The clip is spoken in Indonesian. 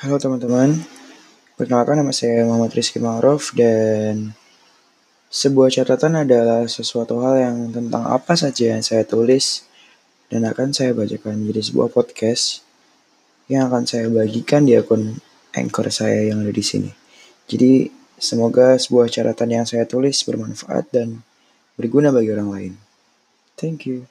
Halo teman-teman, perkenalkan nama saya Muhammad Rizky Ma'ruf dan sebuah catatan adalah sesuatu hal yang tentang apa saja yang saya tulis dan akan saya bacakan menjadi sebuah podcast yang akan saya bagikan di akun Anchor saya yang ada di sini. Jadi semoga sebuah catatan yang saya tulis bermanfaat dan berguna bagi orang lain. Thank you.